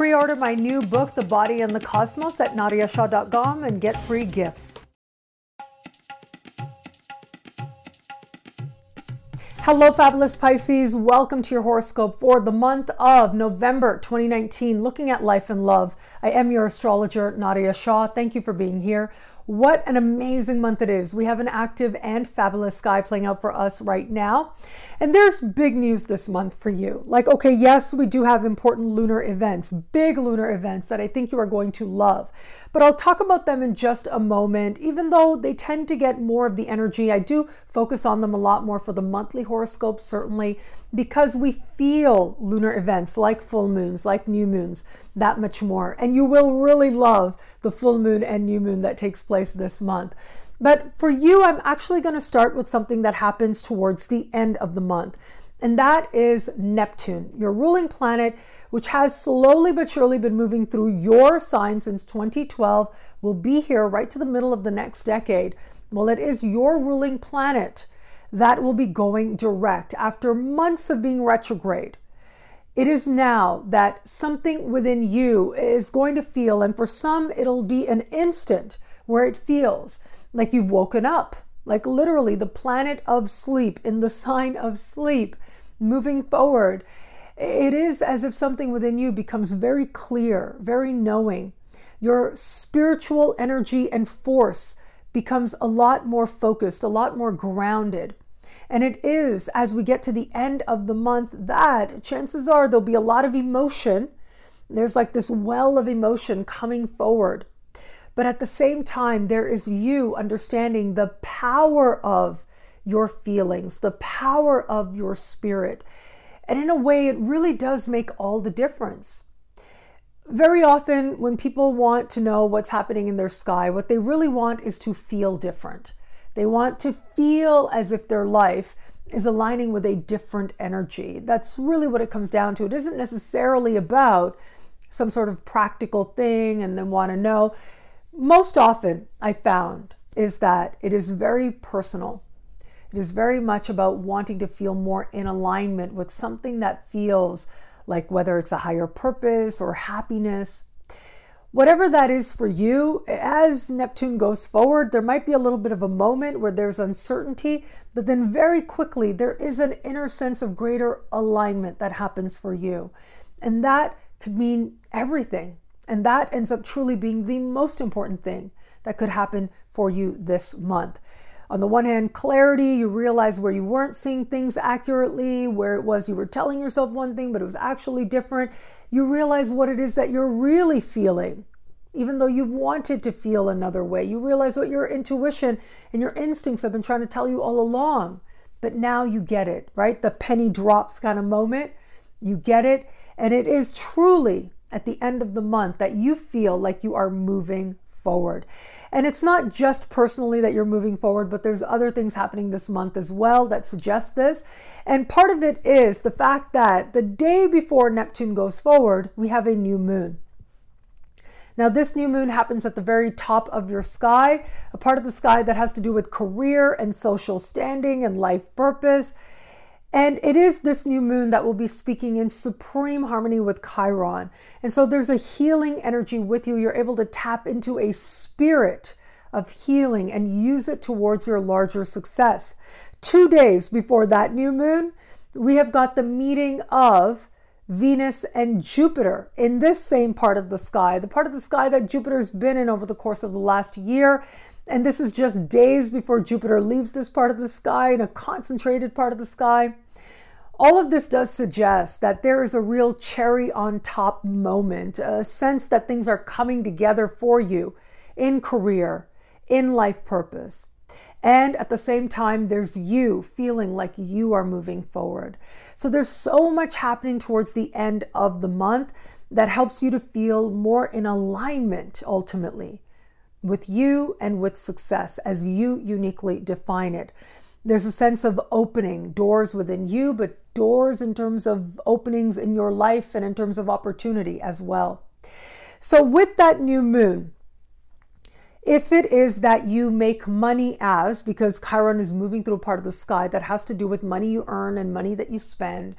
Pre order my new book, The Body and the Cosmos, at nadiyashah.com and get free gifts. Hello, fabulous Pisces. Welcome to your horoscope for the month of November 2019, looking at life and love. I am your astrologer, Nadiya Shah. Thank you for being here. What an amazing month it is. We have an active and fabulous sky playing out for us right now. And there's big news this month for you. Like, okay, yes, we do have important lunar events, big lunar events that I think you are going to love. But I'll talk about them in just a moment. Even though they tend to get more of the energy, I do focus on them a lot more for the monthly horoscope, certainly, because we feel lunar events like full moons, like new moons, that much more. And you will really love the full moon and new moon that takes place this month. But for you, I'm actually going to start with something that happens towards the end of the month. And that is Neptune, your ruling planet, which has slowly but surely been moving through your sign since 2012, will be here right to the middle of the next decade. Well, it is your ruling planet that will be going direct after months of being retrograde. It is now that something within you is going to feel, and for some, it'll be an instant where it feels like you've woken up, like literally the planet of sleep in the sign of sleep, moving forward. It is as if something within you becomes very clear, very knowing. Your spiritual energy and force becomes a lot more focused, a lot more grounded. And it is as we get to the end of the month that chances are there'll be a lot of emotion. There's like this well of emotion coming forward. But at the same time, there is you understanding the power of your feelings, the power of your spirit. And in a way, it really does make all the difference. Very often, when people want to know what's happening in their sky, what they really want is to feel different. They want to feel as if their life is aligning with a different energy. That's really what it comes down to. It isn't necessarily about some sort of practical thing and then want to know. Most often, I found is that it is very personal. It is very much about wanting to feel more in alignment with something that feels like whether it's a higher purpose or happiness whatever that is for you, as Neptune goes forward, there might be a little bit of a moment where there's uncertainty, but then very quickly there is an inner sense of greater alignment that happens for you. And that could mean everything. And that ends up truly being the most important thing that could happen for you this month. On the one hand, clarity, you realize where you weren't seeing things accurately, where it was you were telling yourself one thing, but it was actually different you realize what it is that you're really feeling, even though you've wanted to feel another way. You realize what your intuition and your instincts have been trying to tell you all along. But now you get it, right? The penny drops kind of moment. You get it. And it is truly at the end of the month that you feel like you are moving forward. And it's not just personally that you're moving forward, but there's other things happening this month as well that suggest this. And part of it is the fact that the day before Neptune goes forward, we have a new moon. Now, this new moon happens at the very top of your sky, a part of the sky that has to do with career and social standing and life purpose. And it is this new moon that will be speaking in supreme harmony with Chiron. And so there's a healing energy with you. You're able to tap into a spirit of healing and use it towards your larger success. Two days before that new moon, we have got the meeting of Venus and Jupiter in this same part of the sky, the part of the sky that Jupiter's been in over the course of the last year. And this is just days before Jupiter leaves this part of the sky in a concentrated part of the sky. All of this does suggest that there is a real cherry on top moment, a sense that things are coming together for you in career, in life purpose. And at the same time, there's you feeling like you are moving forward. So there's so much happening towards the end of the month that helps you to feel more in alignment ultimately with you and with success as you uniquely define it. There's a sense of opening doors within you, but doors in terms of openings in your life and in terms of opportunity as well. So, with that new moon, if it is that you make money as, because Chiron is moving through a part of the sky that has to do with money you earn and money that you spend,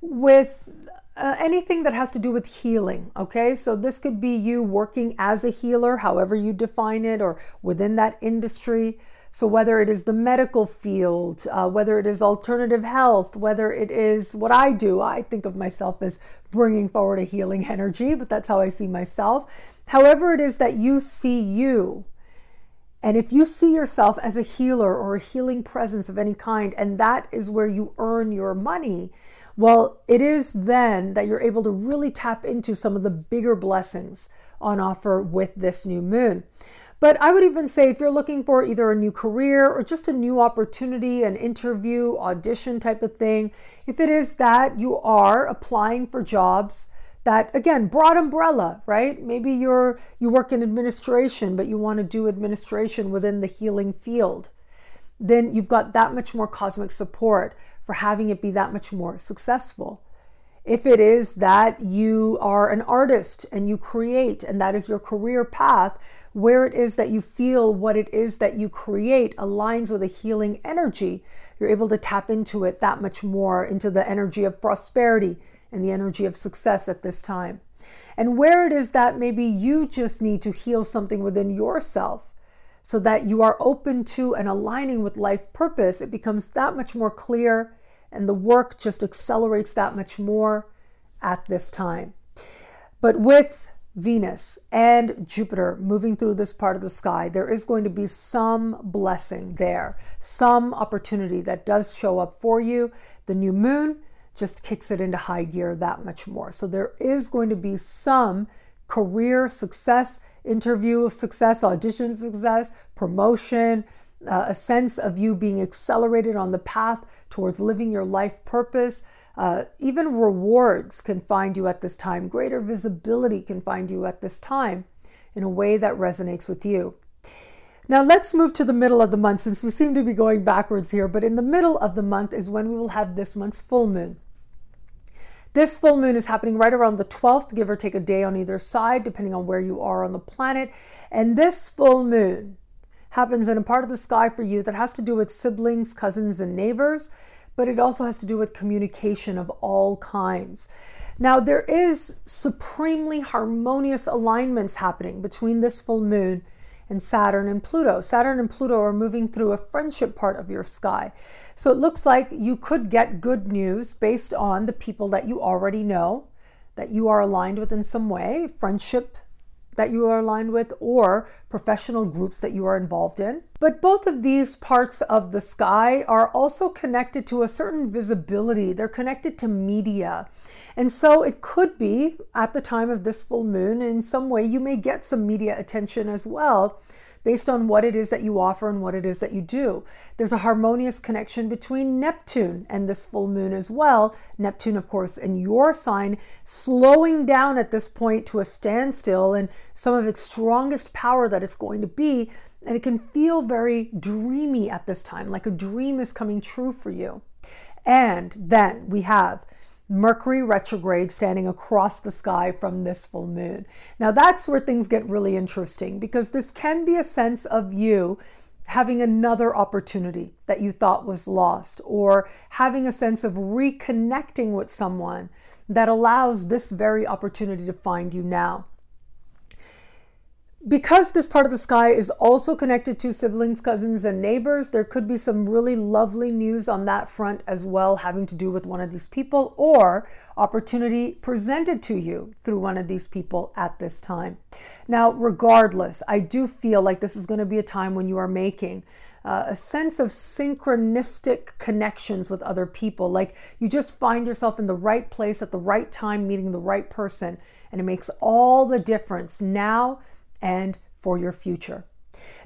with uh, anything that has to do with healing. Okay, so this could be you working as a healer, however you define it, or within that industry. So, whether it is the medical field, uh, whether it is alternative health, whether it is what I do, I think of myself as bringing forward a healing energy, but that's how I see myself. However, it is that you see you. And if you see yourself as a healer or a healing presence of any kind, and that is where you earn your money, well, it is then that you're able to really tap into some of the bigger blessings on offer with this new moon. But I would even say if you're looking for either a new career or just a new opportunity, an interview, audition type of thing, if it is that you are applying for jobs that again, broad umbrella, right? Maybe you're you work in administration but you want to do administration within the healing field. Then you've got that much more cosmic support for having it be that much more successful. If it is that you are an artist and you create, and that is your career path, where it is that you feel what it is that you create aligns with a healing energy, you're able to tap into it that much more, into the energy of prosperity and the energy of success at this time. And where it is that maybe you just need to heal something within yourself so that you are open to and aligning with life purpose, it becomes that much more clear and the work just accelerates that much more at this time. But with Venus and Jupiter moving through this part of the sky, there is going to be some blessing there, some opportunity that does show up for you. The new moon just kicks it into high gear that much more. So there is going to be some career success, interview of success, audition success, promotion, uh, a sense of you being accelerated on the path towards living your life purpose. Uh, even rewards can find you at this time. Greater visibility can find you at this time in a way that resonates with you. Now, let's move to the middle of the month since we seem to be going backwards here. But in the middle of the month is when we will have this month's full moon. This full moon is happening right around the 12th, give or take a day on either side, depending on where you are on the planet. And this full moon happens in a part of the sky for you that has to do with siblings, cousins, and neighbors, but it also has to do with communication of all kinds. Now, there is supremely harmonious alignments happening between this full moon and Saturn and Pluto. Saturn and Pluto are moving through a friendship part of your sky. So it looks like you could get good news based on the people that you already know, that you are aligned with in some way, friendship that you are aligned with or professional groups that you are involved in. But both of these parts of the sky are also connected to a certain visibility. They're connected to media. And so it could be at the time of this full moon, in some way, you may get some media attention as well based on what it is that you offer and what it is that you do. There's a harmonious connection between Neptune and this full moon as well. Neptune, of course, in your sign, slowing down at this point to a standstill and some of its strongest power that it's going to be. And it can feel very dreamy at this time, like a dream is coming true for you. And then we have Mercury retrograde standing across the sky from this full moon. Now, that's where things get really interesting because this can be a sense of you having another opportunity that you thought was lost, or having a sense of reconnecting with someone that allows this very opportunity to find you now because this part of the sky is also connected to siblings, cousins, and neighbors, there could be some really lovely news on that front as well, having to do with one of these people or opportunity presented to you through one of these people at this time. Now, regardless, I do feel like this is going to be a time when you are making uh, a sense of synchronistic connections with other people. Like you just find yourself in the right place at the right time, meeting the right person, and it makes all the difference now and for your future.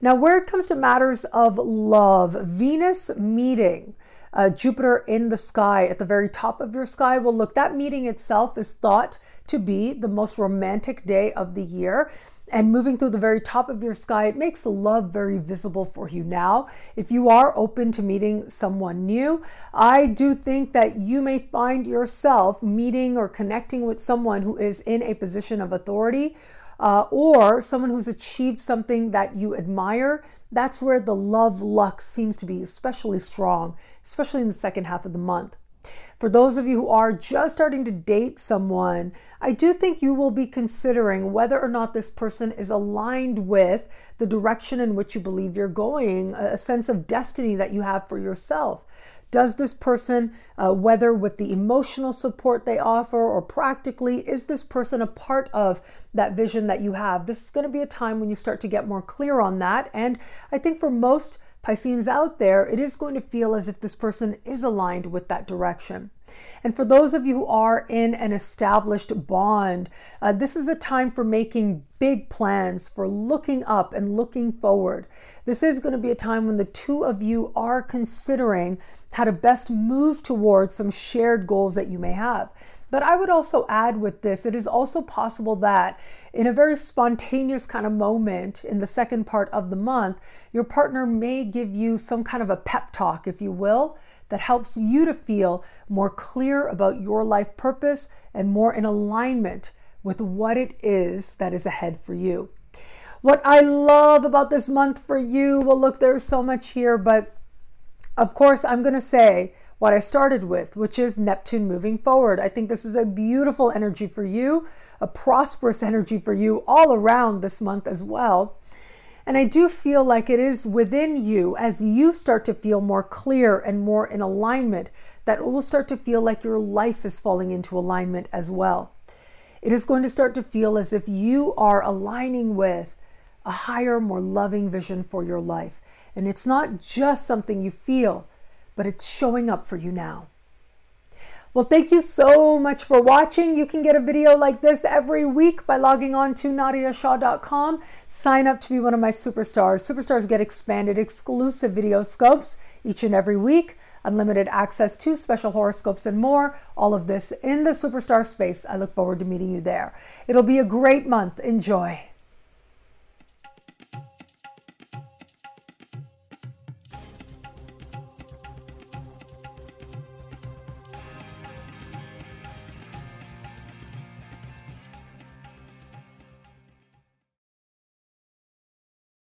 Now, where it comes to matters of love, Venus meeting uh, Jupiter in the sky at the very top of your sky. Well, look, that meeting itself is thought to be the most romantic day of the year. And moving through the very top of your sky, it makes love very visible for you now. If you are open to meeting someone new, I do think that you may find yourself meeting or connecting with someone who is in a position of authority uh, or someone who's achieved something that you admire, that's where the love luck seems to be especially strong, especially in the second half of the month. For those of you who are just starting to date someone, I do think you will be considering whether or not this person is aligned with the direction in which you believe you're going, a sense of destiny that you have for yourself. Does this person, uh, whether with the emotional support they offer or practically, is this person a part of that vision that you have? This is going to be a time when you start to get more clear on that. And I think for most Pisceans out there, it is going to feel as if this person is aligned with that direction. And for those of you who are in an established bond, uh, this is a time for making big plans, for looking up and looking forward. This is going to be a time when the two of you are considering how to best move towards some shared goals that you may have. But I would also add with this, it is also possible that in a very spontaneous kind of moment in the second part of the month, your partner may give you some kind of a pep talk, if you will, that helps you to feel more clear about your life purpose and more in alignment with what it is that is ahead for you. What I love about this month for you, well, look, there's so much here, but of course, I'm going to say what I started with, which is Neptune moving forward. I think this is a beautiful energy for you, a prosperous energy for you all around this month as well. And I do feel like it is within you as you start to feel more clear and more in alignment that it will start to feel like your life is falling into alignment as well. It is going to start to feel as if you are aligning with a higher, more loving vision for your life. And it's not just something you feel, but it's showing up for you now. Well, thank you so much for watching. You can get a video like this every week by logging on to nadiyashah.com. Sign up to be one of my superstars. Superstars get expanded exclusive video scopes each and every week, unlimited access to special horoscopes and more. All of this in the superstar space. I look forward to meeting you there. It'll be a great month. Enjoy.